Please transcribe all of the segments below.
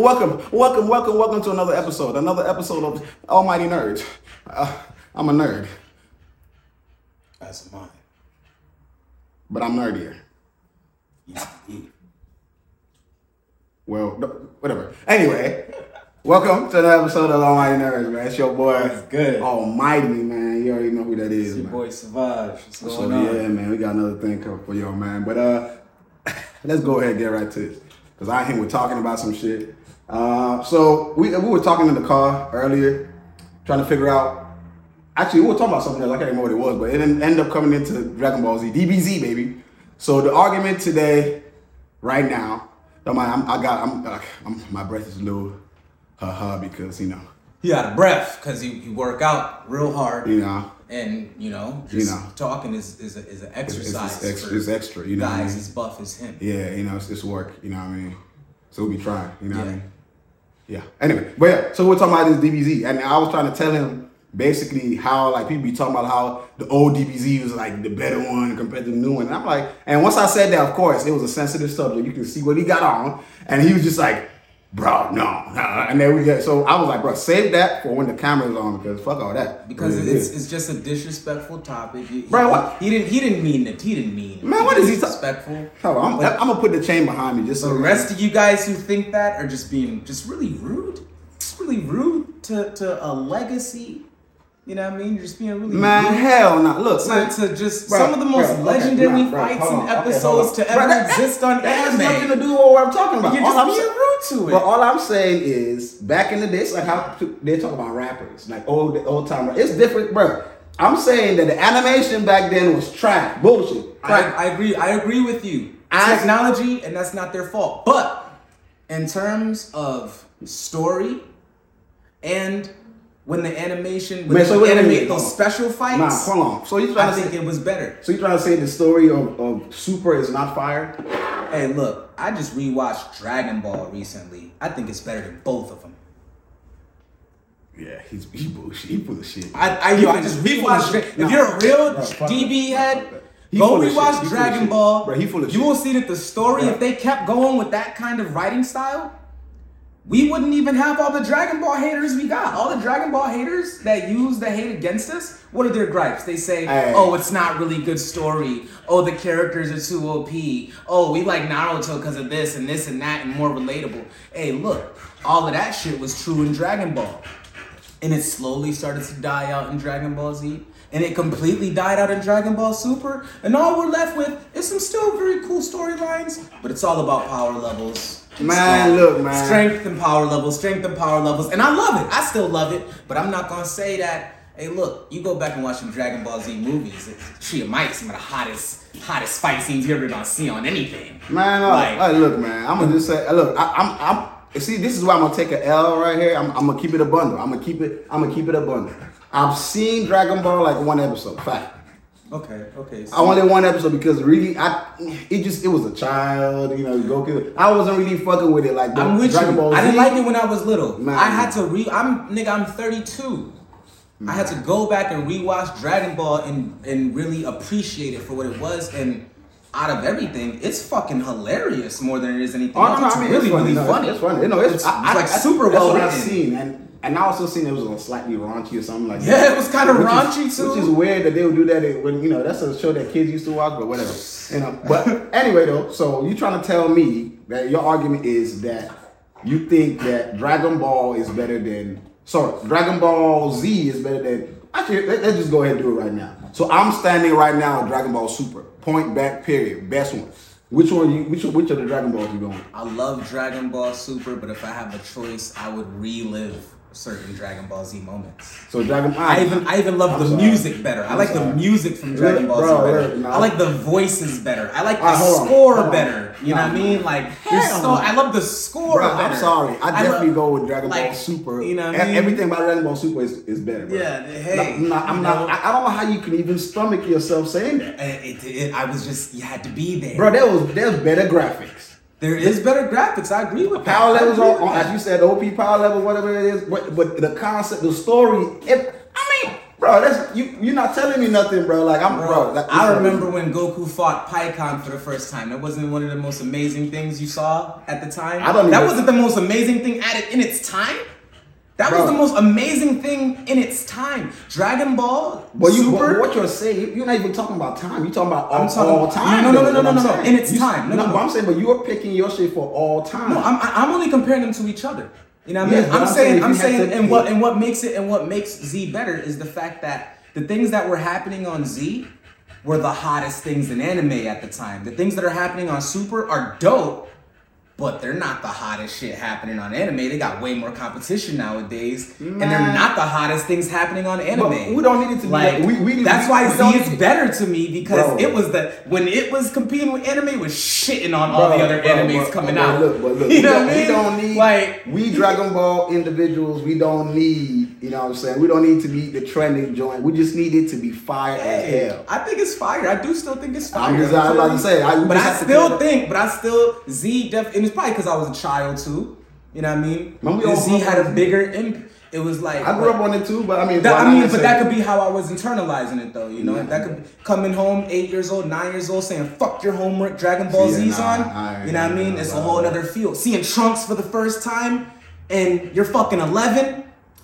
welcome, welcome, welcome, welcome to another episode, another episode of Allmighty Nerds. Uh, I'm a nerd, As am I. but I'm nerdier. Yes, indeed. Well, whatever. Anyway, welcome to another episode of Allmighty Nerds, man. It's your boy, That's good. Almighty, man. You already know who that is, It's your man. boy Savage. What's So going on? yeah, man, we got another thing coming for y'all, man. But uh, let's go ahead and get right to it. cause I hear we're talking about some shit. Uh, so we we were talking in the car earlier, trying to figure out. Actually, we were talking about something else. I can't remember what it was, but it didn't end up coming into Dragon Ball Z, DBZ, baby. So the argument today, right now, don't mind, I'm, I got, I'm, uh, I'm, my breath is a little, ha ha, because you know, He out of breath because you, you work out real hard. you know, And, you know, You know. talking is, is, a, is an it's, exercise. it's, extra, it's extra, you know. what I guys mean? as buff as him. Yeah, you know, it's just work, you know what I mean? So we'll be trying, you know what I mean? Yeah. Anyway, but yeah, so we're talking about this DBZ, and I was trying to tell him basically how like people be talking about how the old DBZ was like the better one compared to the new one. And I'm like, and once I said that, of course, it was a sensitive subject. You can see what he got on, and he was just like, bro, no, no. And then we get so I was like, bro, save that for when the camera's on because fuck all that. Because it's, it's just a disrespectful topic. He, Bro, he, what? he didn't he didn't mean it. He didn't mean it. Man, what is he disrespectful? Hold on, I'm, I'm gonna put the chain behind me just so the rest of you guys who think that are just being just really rude. Just really rude to, to a legacy. You know what I mean? You're just being really Man, rude. hell no. Look, to, man. to just Bro, some of the most bro, legendary nah, fights hold and episodes hold on. to ever that- that- exist on that has anime. nothing to do with what I'm talking about. You're All just I'm being saying- rude to it. But all I'm saying is, back in the days, like how they talk about rappers, like old old time. It's different, bro. I'm saying that the animation back then was trash, bullshit. I, I agree. I agree with you. I- Technology, and that's not their fault. But in terms of story and when the animation, when Man, they so wait, animate those on. special fights, Nah, hold on. So you trying I to think say? it was better. So you trying to say the story of, of Super is not fire? Hey, look, I just rewatched Dragon Ball recently. I think it's better than both of them. Yeah, he's he bullshit. He full of shit. I, I, yo, I just He full of rewatched. If Nah, you're a real fuck DB head. He go rewatch Dragon. Ball. Bro, he full of you shit. will see that the story, if they kept going with that kind of writing style, we wouldn't even have all the Dragon Ball haters we got. All the Dragon Ball haters that use the hate against us, what are their gripes? They say, Hey. oh, it's not really good story. Oh, the characters are too OP. Oh, we like Naruto because of this and this and that and more relatable. Hey, look, all of that shit was true in Dragon Ball and it slowly started to die out in Dragon Ball Z, and it completely died out in Dragon Ball Super, and all we're left with is some still very cool storylines, but it's all about power levels. Man, look, man. Strength and power levels, strength and power levels, and I love it. I still love it, but I'm not gonna say that. Hey, look, you go back and watch some Dragon Ball Z movies. Of Might, some of the hottest, hottest fight scenes you're ever gonna see on anything. Man, look, Like- like, look, man. I'm gonna just say, look, I, I'm, I'm. See, this is why I'm gonna take an L right here. I'm, I'm gonna keep it a bundle. I'm gonna keep it. I'm gonna keep it a bundle. I've seen Dragon Ball like one episode. Fact. Okay, okay. I only one episode because really, I it just it was a child, you know, Goku. I wasn't really fucking with it like I'm with Dragon you. Ball I didn't like it when I was little. Man. I had to re. I'm nigga. I'm 32. I had to go back and rewatch Dragon Ball and and really appreciate it for what it was. And out of everything, it's fucking hilarious more than it is anything Oh, else. no, no, it's I mean, really, it's funny. really no, funny. It's, funny. You know, it's, It's- I, it's I- like super that's well what I've written. seen, and and I also seen it was a slightly raunchy or something like that. Yeah, it was kinda Which is- raunchy, too. Which is weird that they would do that when you know that's a show that kids used to watch, but whatever. You know, but anyway though, so you trying to tell me that your argument is that you think that Dragon Ball is better than sorry, Dragon Ball Z is better than actually let, us just go ahead and do it right now. So I'm standing right now at Dragon Ball Super, point back period, best one. Which one you which which of the Dragon Balls you going? I love Dragon Ball Super, but if I have a choice, I would relive certain Dragon Ball Z moments. So Dragon I even I even love I'm the sorry. music better. I I'm like sorry. the music from Dragon Ball Z better. no. I like the voices better. I like the on, score on. better. You know what I mean? Like so. I love the score Bro. I'm sorry. I definitely love- go with Dragon Ball Super. You know what I mean? Everything about Dragon Ball Super is, is better. Bro. Yeah, hey, I'm not. I'm you not know. I, I don't know how you can even stomach yourself saying that, It, it, it- I was just you had to be there. bro. There was there's better graphics. There is better graphics. I agree with that. Power I levels agree on, oh, that. as you said, OP power level, whatever it is. But, but the concept, the story. If, I mean, bro, bro, that's you. You're not telling me nothing, bro. Like I'm, bro. Bro, that- I remember when Goku fought Pikkon for the first time. That wasn't one of the most amazing things you saw at the time. I don't That even- wasn't the most amazing thing at it in its time. That Bro. was the most amazing thing in its time. Dragon Ball But you, Super. what you're saying, you're not even talking about time. You're talking about all, I'm talking- all time. No, no, no, no, is no, no, in its You- time. No, no, no. but I'm saying, but you're picking your shit for all time. No, I'm, I'm only comparing them to each other. You know what I mean? I'm I'm saying, I'm if you had saying, and what and what makes it and what makes Z better is the fact that the things that were happening on Z were the hottest things in anime at the time. The things that are happening on Super are dope, but they're not the hottest shit happening on anime. They got way more competition nowadays, and they're not the hottest things happening on anime. we don't need it to be like. like- we- we- that's why we Z is better to me because Bro. it was the when it was competing with anime was shitting on all the other bro, animes bro, coming out. Look, but look, you know what I mean? we don't need like we Dragon Ball individuals. We don't need, you know what I'm saying. We don't need to be the trending joint. We just need it to be fire Hey, as hell. I think it's fire. I do still think it's fire. I'm just- I was about to say, I- but I still think, but I still Z def, and it's probably because I was a child too. You know what I mean? All Z had a bigger impact. It was like I grew up on it too, but I mean, That, I mean, but that could be how I was internalizing it, though. You know, Nah. that could coming home eight years old, nine years old, saying "fuck your homework." Dragon Ball Yeah, Z's nah, on. I- you know what I mean? It's a whole other field. Seeing Trunks for the first time, and you're fucking eleven,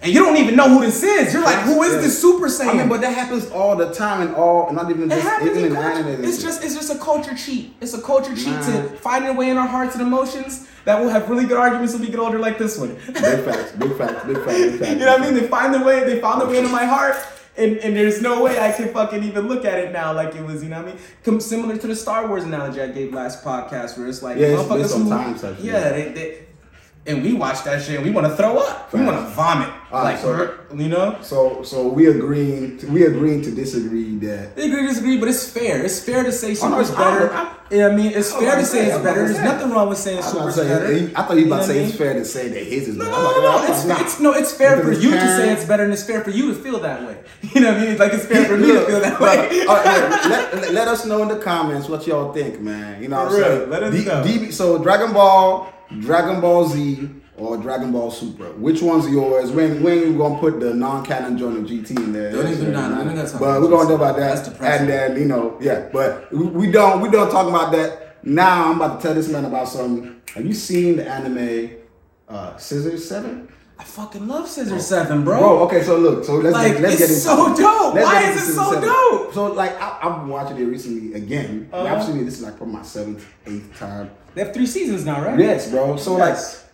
and you don't even know who this is. You're like, who is this Super Saiyan? I mean, but that happens all the time and all, not even It just happens even in in culture. anime. It's just it's just a culture cheat. It's a culture cheat to Man. find a way in our hearts and emotions that will have really good arguments when we get older, like this one. big facts, big facts, big facts, big facts. you know what I mean? They find their way. They found their way into my heart. And, and there's no way I can fucking even look at it now like it was, you know what I mean? Com- similar to the Star Wars analogy I gave last podcast, where it's like, Yeah, it's motherfuckers based on who- time such, yeah, yeah. they, they, and we watch that shit and we want to throw up, we want to vomit, All right, like, so- you know. So, so we agreeing, we agreeing to disagree that They agree to disagree, but it's fair. It's fair to say Oh, no, Super's I- better. I- yeah, I mean, it's I fair to to say say, it's I better. There's nothing wrong with saying I Super's to better. I thought you know about to say I it's fair to say that his is No, better. no, I'm no, no. It's, not. it's no, it's fair for you to say it's better, and it's fair for you to feel that way. You know what I mean? Like it's fair for me to feel that way. all right, let, let, let us know in the comments what y'all think, man. You know what I'm saying? let us know. So Dragon Ball, Dragon Ball Z, or Dragon Ball Super. Which one's yours? When when you gonna put the non-canon joint of GT in there? Don't even- Yes, nah, man. we ain't But we're gonna do about that. That's depressing. And then you know, yeah. But we, we don't we don't talk about that. Now I'm about to tell this man about something. Have you seen the anime uh, Scissor Seven? I fucking love Scissor Seven, bro. Bro, okay, so look, so let's Like, get, let's it's get into so it. dope. Let's Why is it so seven. dope? So like, I, I've been watching it recently again. Uh-huh. I've seen it. This is like probably my seventh, eighth time. They have three seasons now, right? Yes, bro. So Yes. like,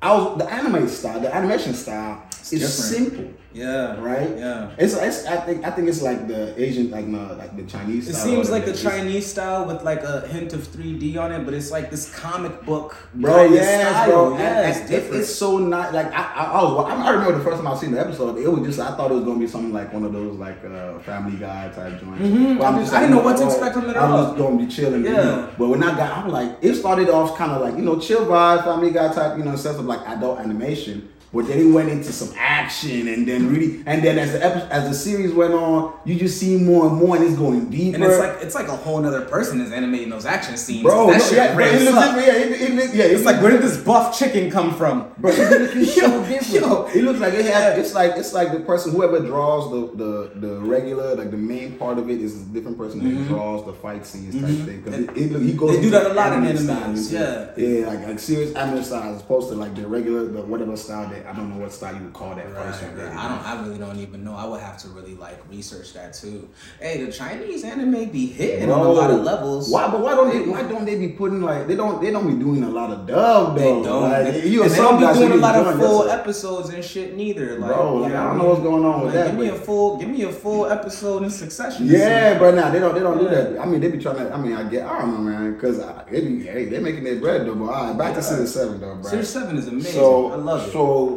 I was the anime style, the animation style is different. simple, Yeah. right? Yeah. It's, it's I think I think it's like the Asian, like no, like the Chinese. It seems like the. It's- Chinese style with like a hint of 3D on it, but it's like this comic book. Bro, yes, style. bro. Yeah, it's different. It's so not like I, I, I was. I remember the first time I seen the episode. It was just I thought it was gonna be something like one of those like uh, Family Guy type joints. Mhm. I'm I didn't know what to expect from it I'm all. just gonna be chilling. Yeah. But when I got, I'm like, it started off kind of like you know chill vibe, Family Guy type, you know, sense of like adult animation. But then it went into some action, and then really, and then as the epi- as the series went on, you just see more and more, and it's going deeper. and it's like it's like a whole other person is animating those action scenes. bro, that no, shit yeah, it ramps looks up. yeah, it, it, it, yeah, It's like where did this buff chicken come from? Bro, it looks so different. yo. it looks like it has. It's like it's like the person whoever draws the the the regular like the main part of it is a different person that draws the fight scenes type thing. Because it, it, he goes. Mm-hmm. They do that a lot in anime yeah. yeah, like like serious anime style as opposed to like the regular the whatever style that I don't know what style you would call that first Right, one. right. I don't. I really don't even know. I would have to really like research that too. Hey, the Chinese anime be hitting on a lot of levels. Why? But why don't they? Why don't they be putting like they don't? They don't be doing a lot of dub They though. don't. Like, They- you and a they don't be doing a lot of full episodes and shit neither. Like, Bro, like, I don't know what's going on with that, Give me a full. Give me a full episode in succession. Yeah, but now they don't they don't Yeah. do that. I mean, they be trying to. I mean, I get. I don't know, man, because they be hey, they making their bread though. But all right, back to Scissor Seven though, bro. Series seven is amazing. So I love it. So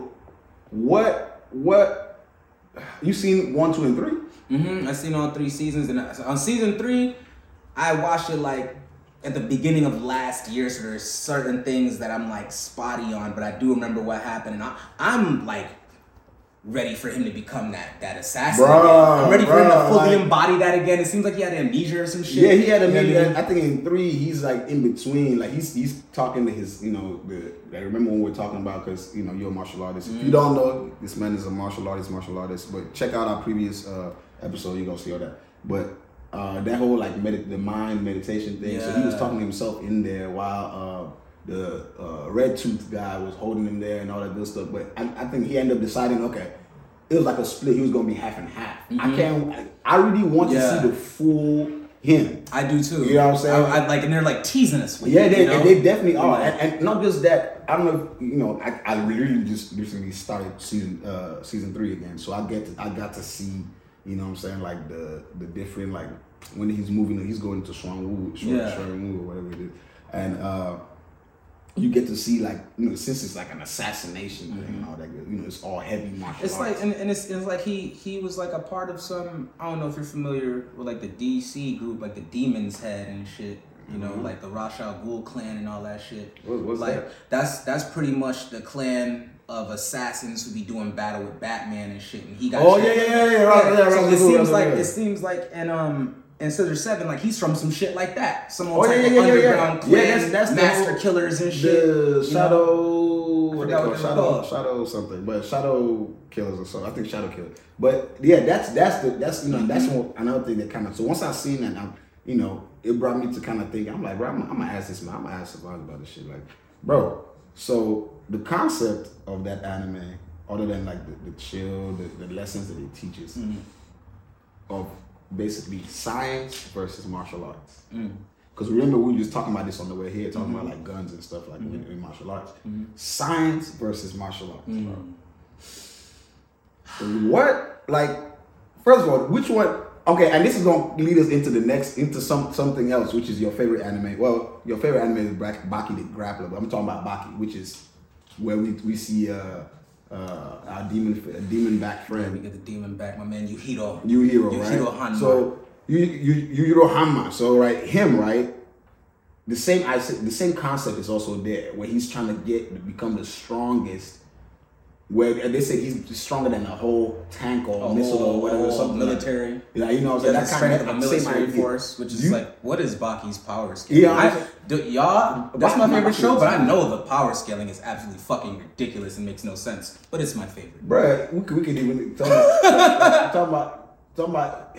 what what you seen one, two, and three? hmm I seen all three seasons, and I, on season three, I watched it like at the beginning of last year. So there's certain things that I'm like spotty on, but I do remember what happened, and I, I'm like ready for him to become that that assassin. Bruh, again. I'm ready for him to fully like- embody that again. It seems like he had amnesia or some shit. Yeah, he had amnesia. You know I meeting. mean? I think in three, he's like in between. Like he's he's talking to his, you know, the. I remember when we were talking about because you know you're a martial artist. If Mm-hmm. you don't know, this man is a martial artist, martial artist. But check out our previous uh, episode. You are gonna see all that. But uh, that whole like medit- the mind meditation thing. So he was talking to himself in there while uh, the uh, red tooth guy was holding him there and all that good stuff. But I, I think he ended up deciding, okay. It was like a split. He was gonna be half and half. I can't. I, I really want Mm-hmm. Yeah. to see the full him. I do too. You know what I'm saying? I, I like, and they're like teasing us with Yeah, it, they, you know? they definitely are, Yeah. and, and not just that. I don't know, if, you know, I, I really just recently started season uh season three again, so I get to, I got to see, you know, what I'm saying like the the different like when he's moving, he's going to Shuang Wu, Shuang, Yeah. Shuang Wu or whatever it is, and uh you get to see like you know since it's like an assassination thing and all that, you know, it's all heavy martial Mm-hmm. It's arts. like, and, and it's, it's like he he was like a part of some. I don't know if you're familiar with like the DC group, like the Demon's Head and shit. You know, Mhm. like the Ra's al Ghul clan and all that shit. What- what's like that? that's that's pretty much the clan of assassins who be doing battle with Batman and shit. And he got Oh, yeah, yeah, yeah, yeah, right, yeah, so right, it right, seems right, like it seems like and um. In Scissor Seven, like he's from some shit like that, some Oh, old yeah, type yeah, of yeah, yeah, yeah. underground Yeah, clan, that's- that's the master whole- killers and shit. The shadow, what they call what they were shadow, called. shadow something, but shadow killers or something. I think shadow killers. But yeah, that's that's the that's you know that's Mm-hmm. one, another thing that kind of. So once I seen that, I'm you know it brought me to kind of think. I'm like, bro, I'm, I'm gonna ask this man. I'm gonna ask Savage about this shit. Like, bro, so the concept of that anime, other than like the, the chill, the, the lessons that it teaches, Mm-hmm. of basically science versus martial arts. Mm. Because remember, we were just talking about this on the way here, talking Mm-hmm. about like guns and stuff, like in, in martial arts. Science versus martial arts. Mm. What, like, first of all, which one? Okay, and this is gonna lead us into the next, into some something else, which is your favorite anime. Well, your favorite anime is Baki the Grappler, but I'm talking about Baki, which is where we we see uh, uh, our demon demon back friend. We get the demon back, my man Yuhiro. Yu Hero, Yuhiro right? Hanma. So you you you Hiro Hanma. So right, him right. The same I said, the same concept is also there where he's trying to get to become the strongest. Where they said he's stronger than a whole tank or a missile or whatever something like- military. Yeah, you know, what I'm Yeah, saying that kind of a military force, which is You- like, what is Baki's power scale? Yeah, I, do, y'all, that's my favorite Baki show, but I know the power scaling is absolutely fucking ridiculous and makes no sense. But it's my favorite. Bruh, we could, we could even talk about, talk about, talk about,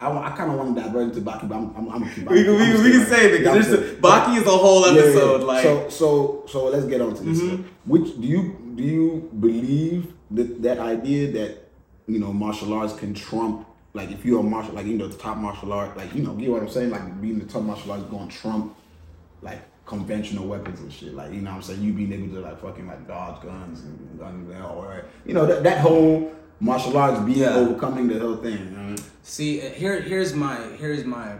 I, I kind of want to divert into Baki, but I'm, I'm, I'm keep We can, we, can- we can save it because Baki is a whole Yeah, yeah, episode. yeah. Like, so so so let's get on to this. Mm-hmm. Which do you do you believe that that idea that you know martial arts can trump like if you're a martial like you know the top martial art like you know know what I'm saying like being the top martial arts going trump like conventional weapons and shit like you know what I'm saying you being able to like fucking like dodge guns and guns or you know that, that whole martial arts being Yeah. overcoming the whole thing. You know? see, uh, here, here's my, here's my,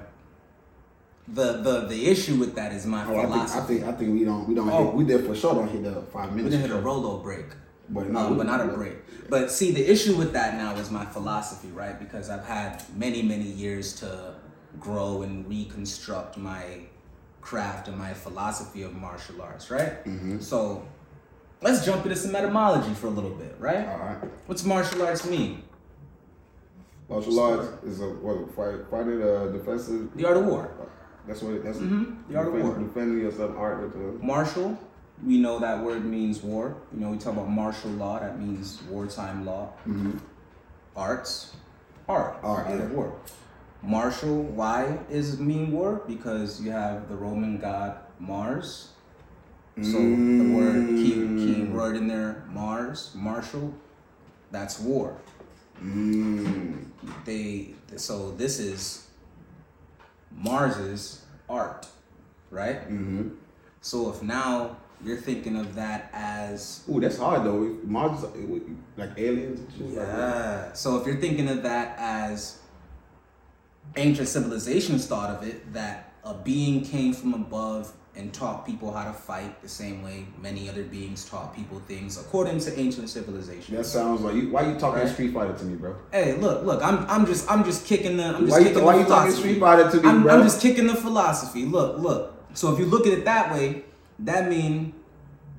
the, the, the issue with that is my Oh, I think, I philosophy. think I think we don't we don't Oh. hit, we did for sure don't hit the five minutes. We didn't hit a. Rolo break. But no, um, but not a break. But see, the issue with that now is my philosophy, right? Because I've had many, many years to grow and reconstruct my craft and my philosophy of martial arts, right? Mm-hmm. So let's jump into some etymology for a little bit, right? All right. What's martial arts mean? Martial arts is a what fight fighting uh defensive. The art of war. That's what it, that's Mhm, the art of war. Defending yourself art with the Martial, we know that word means war. You know, we talk about martial law, that means wartime law. Arts, art, Art, art yeah. of war. Martial, why is mean war? Because you have the Roman god Mars. So the word key key Mm. word in there, Mars, martial, that's war. mm, They so this is Mars's art, right? mm-hmm. So if now you're thinking of that as Ooh, that's hard though. Mars is like, aliens and shit. like. Yeah. So if you're thinking of that as ancient civilizations thought of it, that a being came from above and taught people how to fight the same way many other beings taught people things according to ancient civilization. That sounds like you. Why you talking Right. Street Fighter to me, bro? Hey, look, look, I'm I'm just I'm just kicking the I'm just Why you, kicking why the you talking philosophy. Street Fighter to me, I'm, bro? I'm just kicking the philosophy. Look, look. So if you look at it that way, that mean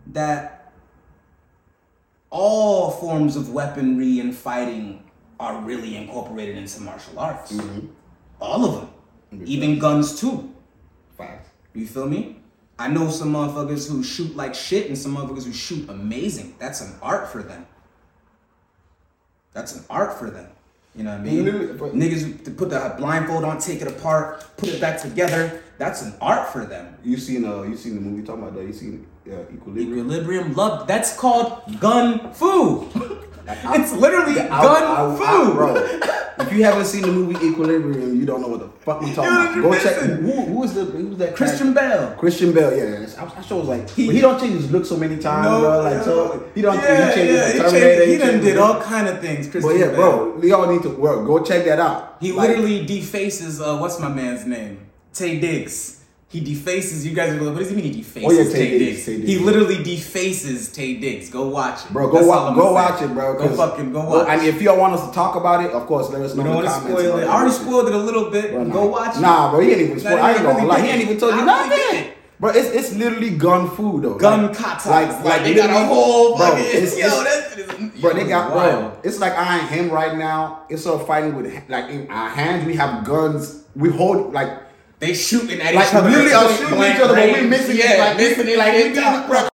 that all forms of weaponry and fighting are really incorporated into martial arts. Mm-hmm. All of them, even guns too. Facts. You feel me? I know some motherfuckers who shoot like shit and some motherfuckers who shoot amazing. That's an art for them. That's an art for them. You know what I mean? But- Niggas to put the blindfold on, take it apart, put it back together. That's an art for them. You seen uh you seen the movie talking about that? You seen uh, Equilibrium? Equilibrium, love. That's called gun fu. it's literally I- gun I- I- fu, bro. If you haven't seen the movie Equilibrium, you don't know what the fuck we talking about. Go check. Who, who was the who was that? Christian? Bell. Christian Bell, yeah. that's- I, I show was like, he, he don't change his look so many times, No, bro. Like no. so, he don't. Yeah, he changes yeah, the he Terminator. changed- he done did all kind of things. Christian Bell. But yeah, Bale. bro, we all need to work. Go check that out. He Like, literally defaces. Uh, what's my man's name? Taye Diggs. He defaces. You guys are like, what does he mean? He defaces Oh, yeah, Taye Taye, Diggs, Diggs. Taye Diggs, He literally defaces Taye Diggs. Go watch it, Bro, go That's watch. Go watch it, bro. Go fucking go watch. And if y'all want us to talk about it, of course, let us know we in don't the want to comments. spoil it. I already spoiled it a little bit. Bro, Go watch it. Nah, bro, he ain't even spoil. I ain't gonna lie. He ain't even told you nothing. Bro, it's it's literally gun fu though. Gun Like- katas. Like, like they got a whole bro, fucking. it's- yo, it's- that shit. Bro, they got wild. bro. It's like I and him right now. It's all fighting with like in our hands. We have guns. We hold like They shooting at like each other. literally at are shooting blank each other, but we missing yeah, it. Like missing it like like